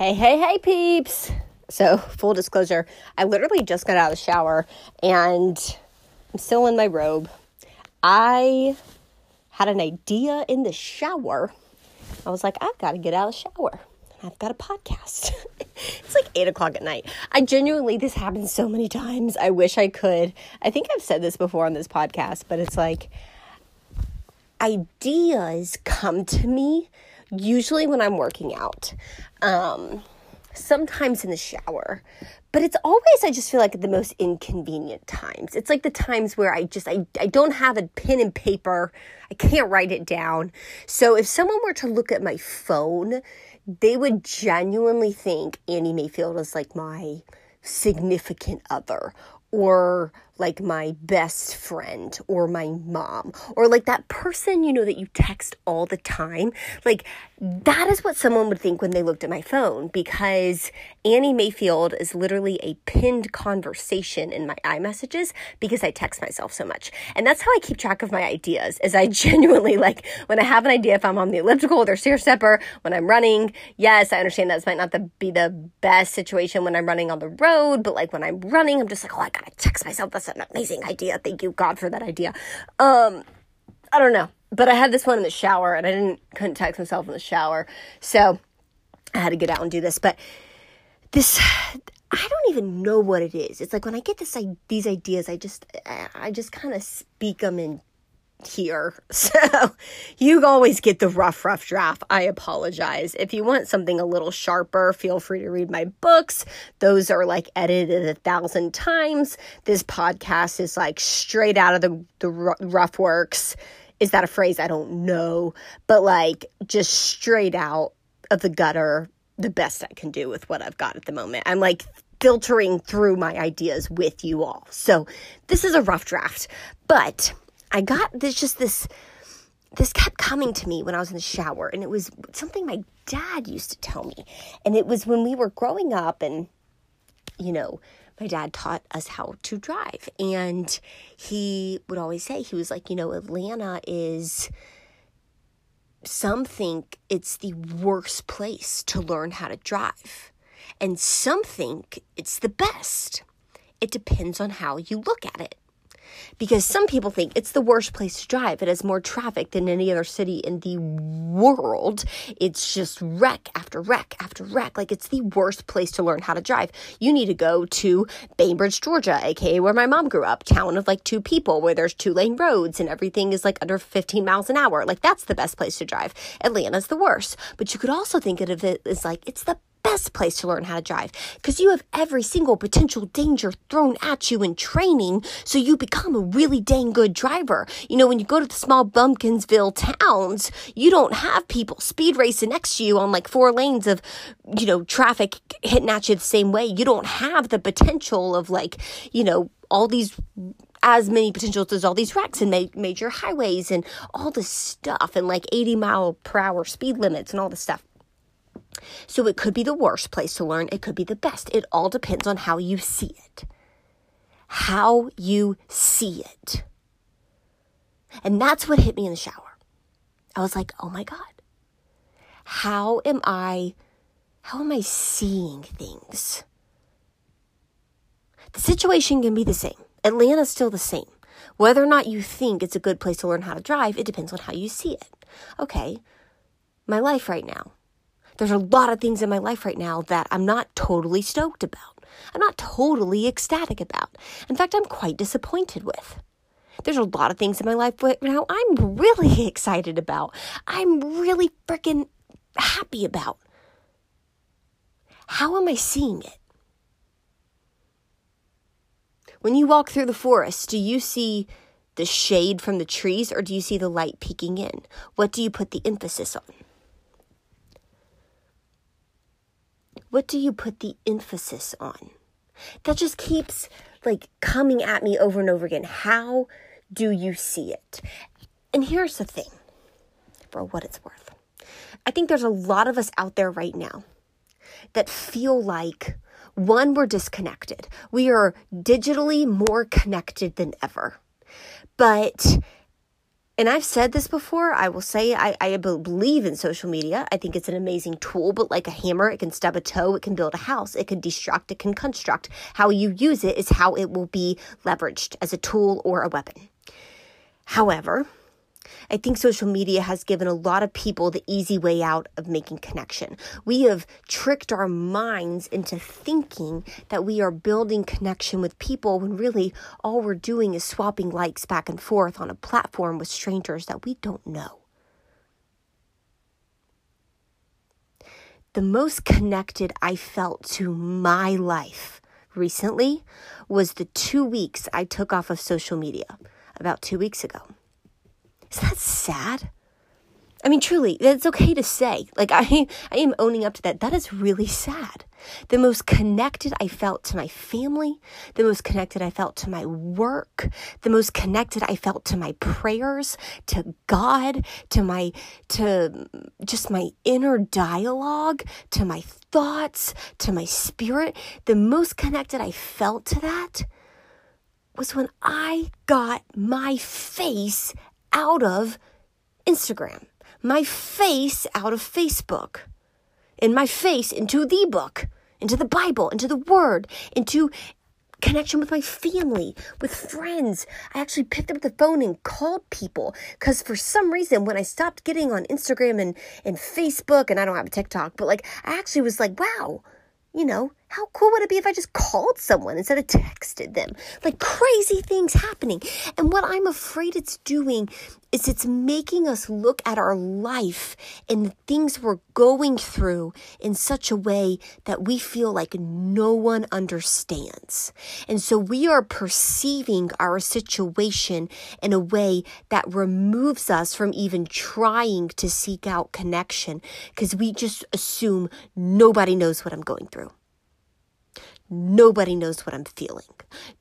Hey, hey, hey, peeps. So, full disclosure, I literally just got out of the shower and I'm still in my robe. I had an idea in the shower. I was like, I've got to get out of the shower. I've got a podcast. it's like eight o'clock at night. I genuinely, this happens so many times. I wish I could. I think I've said this before on this podcast, but it's like ideas come to me usually when I'm working out, um, sometimes in the shower. But it's always, I just feel like the most inconvenient times. It's like the times where I just, I, I don't have a pen and paper. I can't write it down. So if someone were to look at my phone, they would genuinely think Annie Mayfield is like my significant other or like my best friend or my mom or like that person you know that you text all the time like that is what someone would think when they looked at my phone because Annie Mayfield is literally a pinned conversation in my iMessages because I text myself so much. And that's how I keep track of my ideas is I genuinely like when I have an idea if I'm on the elliptical or the stair stepper, when I'm running, yes, I understand that might not be the best situation when I'm running on the road, but like when I'm running, I'm just like, oh, I gotta text myself. That's an amazing idea. Thank you, God, for that idea. Um, I don't know but I had this one in the shower and I didn't couldn't text myself in the shower. So I had to get out and do this. But this I don't even know what it is. It's like when I get this these ideas, I just I just kind of speak them in here. So you always get the rough, rough draft. I apologize. If you want something a little sharper, feel free to read my books. Those are like edited a thousand times. This podcast is like straight out of the, the rough works is that a phrase? I don't know. But like just straight out of the gutter, the best I can do with what I've got at the moment. I'm like filtering through my ideas with you all. So this is a rough draft. But I got this just this this kept coming to me when I was in the shower and it was something my dad used to tell me. And it was when we were growing up and you know, my dad taught us how to drive. And he would always say, he was like, you know, Atlanta is, some think it's the worst place to learn how to drive. And some think it's the best. It depends on how you look at it because some people think it's the worst place to drive. It has more traffic than any other city in the world. It's just wreck after wreck after wreck. Like it's the worst place to learn how to drive. You need to go to Bainbridge, Georgia, aka where my mom grew up, town of like two people where there's two lane roads and everything is like under 15 miles an hour. Like that's the best place to drive. Atlanta's the worst. But you could also think of it as like it's the best place to learn how to drive because you have every single potential danger thrown at you in training so you become a really dang good driver. You know, when you go to the small Bumpkinsville towns, you don't have people speed racing next to you on like four lanes of, you know, traffic hitting at you the same way. You don't have the potential of like, you know, all these as many potentials as all these wrecks and ma- major highways and all this stuff and like 80 mile per hour speed limits and all this stuff. So it could be the worst place to learn, it could be the best. It all depends on how you see it. How you see it. And that's what hit me in the shower. I was like, oh my God. How am I, how am I seeing things? The situation can be the same. Atlanta's still the same. Whether or not you think it's a good place to learn how to drive, it depends on how you see it. Okay, my life right now there's a lot of things in my life right now that I'm not totally stoked about. I'm not totally ecstatic about. In fact, I'm quite disappointed with. There's a lot of things in my life right now I'm really excited about. I'm really freaking happy about. How am I seeing it? When you walk through the forest, do you see the shade from the trees or do you see the light peeking in? What do you put the emphasis on? What do you put the emphasis on? That just keeps like coming at me over and over again. How do you see it? And here's the thing for what it's worth. I think there's a lot of us out there right now that feel like one, we're disconnected. We are digitally more connected than ever. But and I've said this before, I will say I, I believe in social media. I think it's an amazing tool, but like a hammer, it can stub a toe, it can build a house, it can destruct, it can construct. How you use it is how it will be leveraged as a tool or a weapon. However, I think social media has given a lot of people the easy way out of making connection. We have tricked our minds into thinking that we are building connection with people when really all we're doing is swapping likes back and forth on a platform with strangers that we don't know. The most connected I felt to my life recently was the two weeks I took off of social media about two weeks ago. Is that sad? I mean, truly, it's okay to say. Like, I, I am owning up to that. That is really sad. The most connected I felt to my family, the most connected I felt to my work, the most connected I felt to my prayers, to God, to my, to just my inner dialogue, to my thoughts, to my spirit. The most connected I felt to that was when I got my face out of Instagram, my face out of Facebook, and my face into the book, into the Bible, into the Word, into connection with my family, with friends. I actually picked up the phone and called people because for some reason, when I stopped getting on Instagram and, and Facebook, and I don't have a TikTok, but like I actually was like, wow, you know, how cool would it be if I just called someone instead of texted them? Like crazy things happening. And what I'm afraid it's doing is it's making us look at our life and the things we're going through in such a way that we feel like no one understands. And so we are perceiving our situation in a way that removes us from even trying to seek out connection because we just assume nobody knows what I'm going through. Nobody knows what I'm feeling.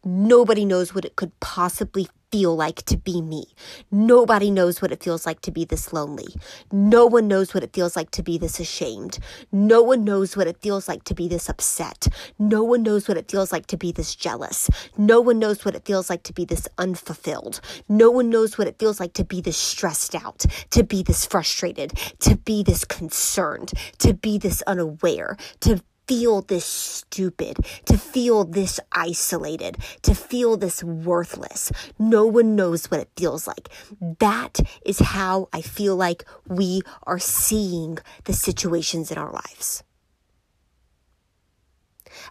Nobody knows what it could possibly feel like to be me. Nobody knows what it feels like to be this lonely. No one knows what it feels like to be this ashamed. No one knows what it feels like to be this upset. No one knows what it feels like to be this jealous. No one knows what it feels like to be this unfulfilled. No one knows what it feels like to be this stressed out, to be this frustrated, to be this concerned, to be this unaware, to feel this stupid, to feel this isolated, to feel this worthless. No one knows what it feels like. That is how I feel like we are seeing the situations in our lives.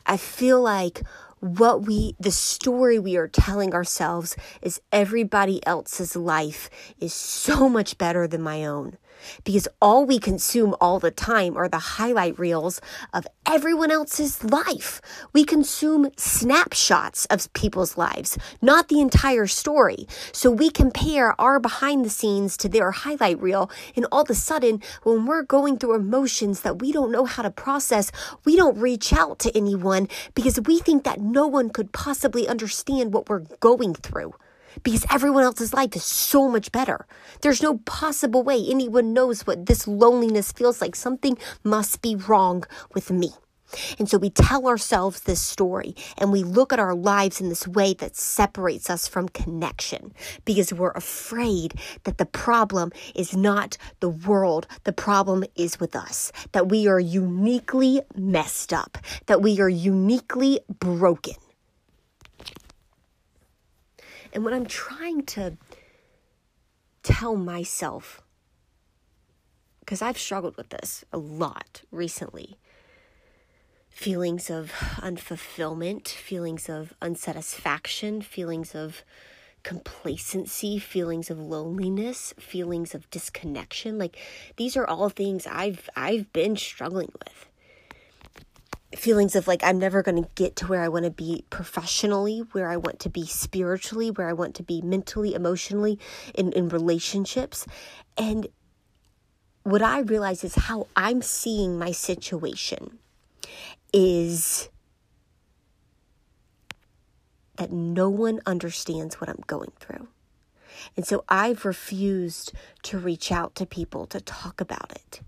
I feel like what we, the story we are telling ourselves is everybody else's life is so much better than my own because all we consume all the time are the highlight reels of everyone else's life. We consume snapshots of people's lives, not the entire story. So we compare our behind the scenes to their highlight reel. And all of a sudden, when we're going through emotions that we don't know how to process, we don't reach out to anyone because we think that no one could possibly understand what we're going through because everyone else's life is so much better. There's no possible way anyone knows what this loneliness feels like. Something must be wrong with me. And so we tell ourselves this story and we look at our lives in this way that separates us from connection because we're afraid that the problem is not the world. The problem is with us, that we are uniquely messed up, that we are uniquely broken. And what I'm trying to tell myself, because I've struggled with this a lot recently feelings of unfulfillment, feelings of unsatisfaction, feelings of complacency, feelings of loneliness, feelings of disconnection. Like these are all things I've I've been struggling with feelings of like I'm never going to get to where I want to be professionally, where I want to be spiritually, where I want to be mentally, emotionally, in, in relationships. And what I realize is how I'm seeing my situation is that no one understands what I'm going through. And so I've refused to reach out to people to talk about it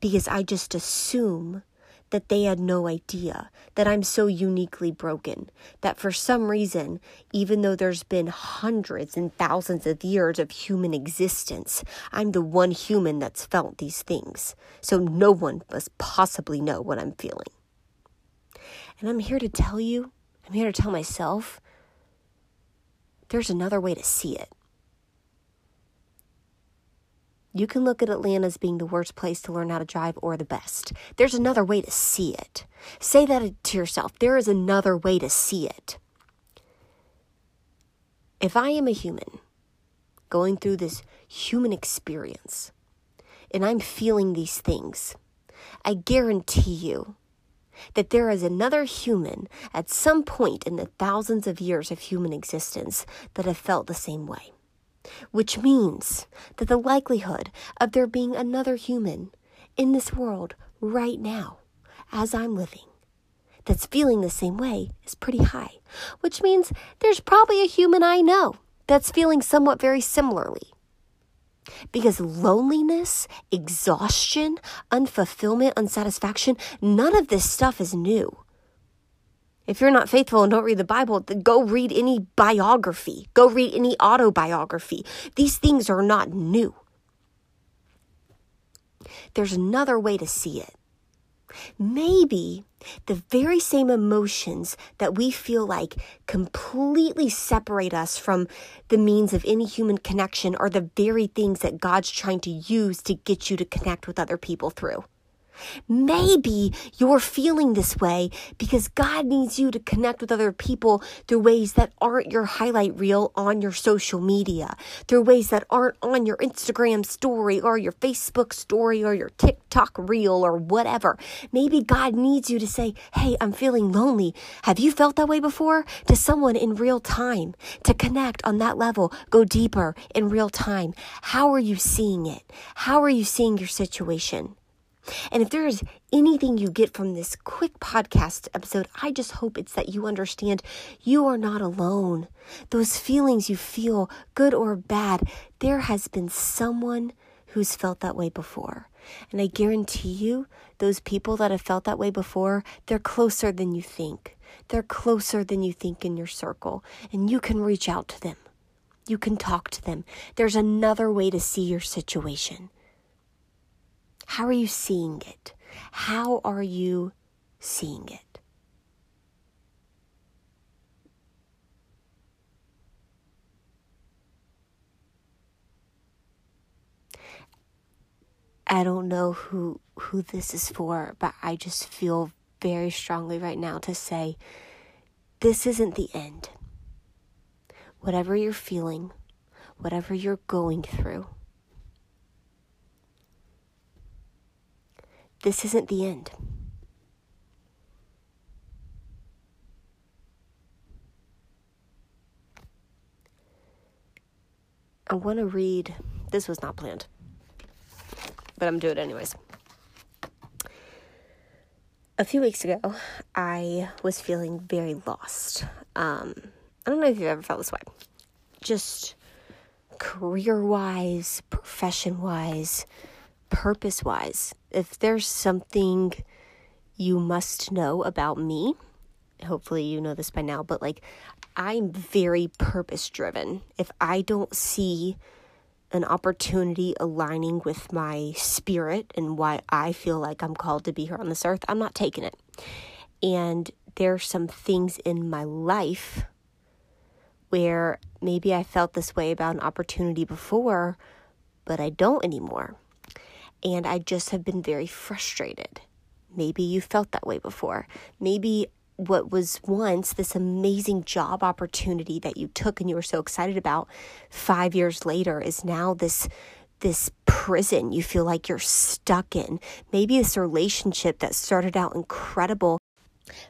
because I just assume that they had no idea that I'm so uniquely broken that for some reason, even though there's been hundreds and thousands of years of human existence, I'm the one human that's felt these things. So no one must possibly know what I'm feeling. And I'm here to tell you, I'm here to tell myself, there's another way to see it. You can look at Atlanta as being the worst place to learn how to drive or the best. There's another way to see it. Say that to yourself. There is another way to see it. If I am a human going through this human experience and I'm feeling these things, I guarantee you that there is another human at some point in the thousands of years of human existence that have felt the same way which means that the likelihood of there being another human in this world right now, as I'm living, that's feeling the same way is pretty high, which means there's probably a human I know that's feeling somewhat very similarly. Because loneliness, exhaustion, unfulfillment, unsatisfaction, none of this stuff is new. If you're not faithful and don't read the Bible, go read any biography. Go read any autobiography. These things are not new. There's another way to see it. Maybe the very same emotions that we feel like completely separate us from the means of any human connection are the very things that God's trying to use to get you to connect with other people through. Maybe you're feeling this way because God needs you to connect with other people through ways that aren't your highlight reel on your social media, through ways that aren't on your Instagram story or your Facebook story or your TikTok reel or whatever. Maybe God needs you to say, Hey, I'm feeling lonely. Have you felt that way before? To someone in real time, to connect on that level, go deeper in real time. How are you seeing it? How are you seeing your situation? And if there is anything you get from this quick podcast episode, I just hope it's that you understand you are not alone. Those feelings you feel, good or bad, there has been someone who's felt that way before. And I guarantee you, those people that have felt that way before, they're closer than you think. They're closer than you think in your circle, and you can reach out to them. You can talk to them. There's another way to see your situation. How are you seeing it? How are you seeing it? I don't know who who this is for, but I just feel very strongly right now to say this isn't the end. Whatever you're feeling, whatever you're going through, This isn't the end. I want to read. This was not planned, but I'm doing it anyways. A few weeks ago, I was feeling very lost. Um, I don't know if you've ever felt this way. Just career wise, profession wise, purpose wise, if there's something you must know about me, hopefully you know this by now, but like I'm very purpose driven. If I don't see an opportunity aligning with my spirit and why I feel like I'm called to be here on this earth, I'm not taking it. And there's some things in my life where maybe I felt this way about an opportunity before, but I don't anymore and I just have been very frustrated. Maybe you felt that way before. Maybe what was once this amazing job opportunity that you took and you were so excited about 5 years later is now this this prison you feel like you're stuck in. Maybe this relationship that started out incredible.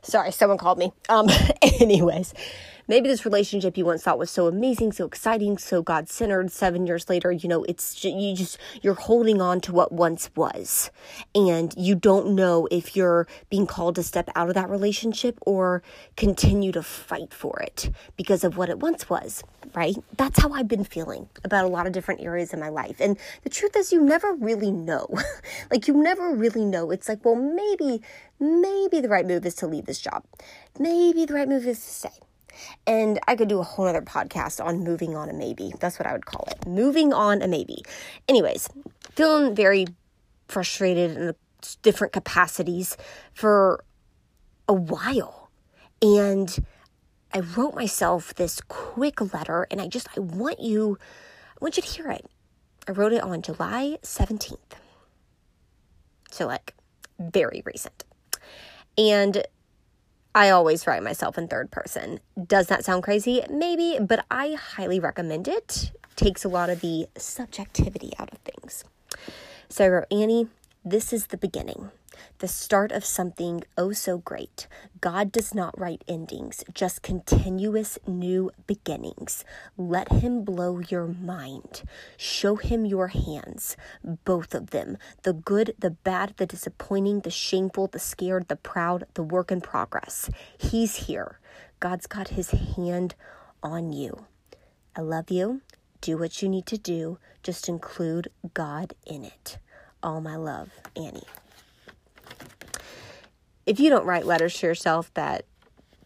Sorry, someone called me. Um anyways, maybe this relationship you once thought was so amazing, so exciting, so God centered, seven years later, you know, it's you just, you're holding on to what once was. And you don't know if you're being called to step out of that relationship or continue to fight for it because of what it once was, right? That's how I've been feeling about a lot of different areas in my life. And the truth is, you never really know. like, you never really know. It's like, well, maybe, maybe the right move is to leave this job. Maybe the right move is to stay. And I could do a whole other podcast on moving on a maybe. That's what I would call it. Moving on a maybe. Anyways, feeling very frustrated in different capacities for a while. And I wrote myself this quick letter and I just I want you I want you to hear it. I wrote it on July 17th. So like very recent. And I always write myself in third person. Does that sound crazy? Maybe, but I highly recommend it. Takes a lot of the subjectivity out of things. So I wrote, Annie, this is the beginning, the start of something oh so great. God does not write endings, just continuous new beginnings. Let Him blow your mind. Show Him your hands, both of them the good, the bad, the disappointing, the shameful, the scared, the proud, the work in progress. He's here. God's got His hand on you. I love you. Do what you need to do, just include God in it all my love, Annie. If you don't write letters to yourself that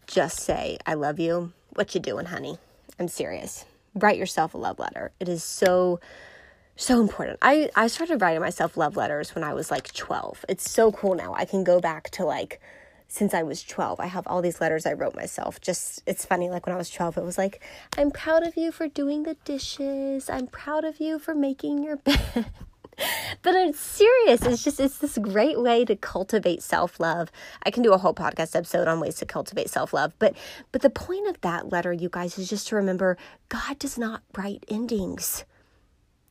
just say, I love you, what you doing, honey? I'm serious. Write yourself a love letter. It is so so important. I, I started writing myself love letters when I was like 12. It's so cool now. I can go back to like since I was 12. I have all these letters I wrote myself. Just, it's funny, like when I was 12, it was like, I'm proud of you for doing the dishes. I'm proud of you for making your bed but it's serious. It's just it's this great way to cultivate self-love. I can do a whole podcast episode on ways to cultivate self-love, but but the point of that letter, you guys, is just to remember God does not write endings.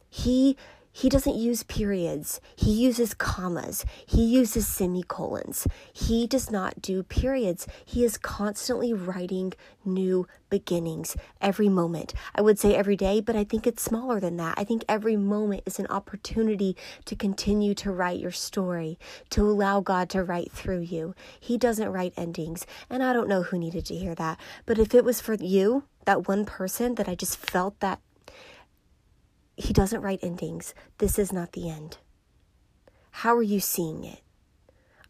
He he doesn't use periods. He uses commas. He uses semicolons. He does not do periods. He is constantly writing new beginnings every moment. I would say every day, but I think it's smaller than that. I think every moment is an opportunity to continue to write your story, to allow God to write through you. He doesn't write endings. And I don't know who needed to hear that, but if it was for you, that one person that I just felt that he doesn't write endings. This is not the end. How are you seeing it?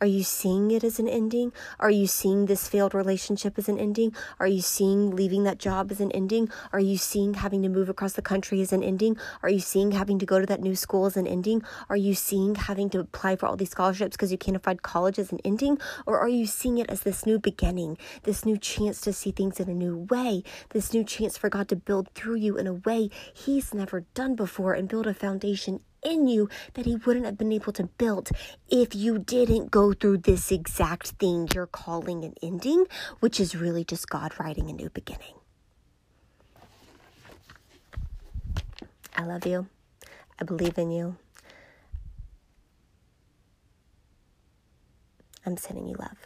Are you seeing it as an ending? Are you seeing this failed relationship as an ending? Are you seeing leaving that job as an ending? Are you seeing having to move across the country as an ending? Are you seeing having to go to that new school as an ending? Are you seeing having to apply for all these scholarships because you can't afford college as an ending? Or are you seeing it as this new beginning, this new chance to see things in a new way, this new chance for God to build through you in a way He's never done before and build a foundation in you that he wouldn't have been able to build if you didn't go through this exact thing you're calling an ending, which is really just God writing a new beginning. I love you. I believe in you. I'm sending you love.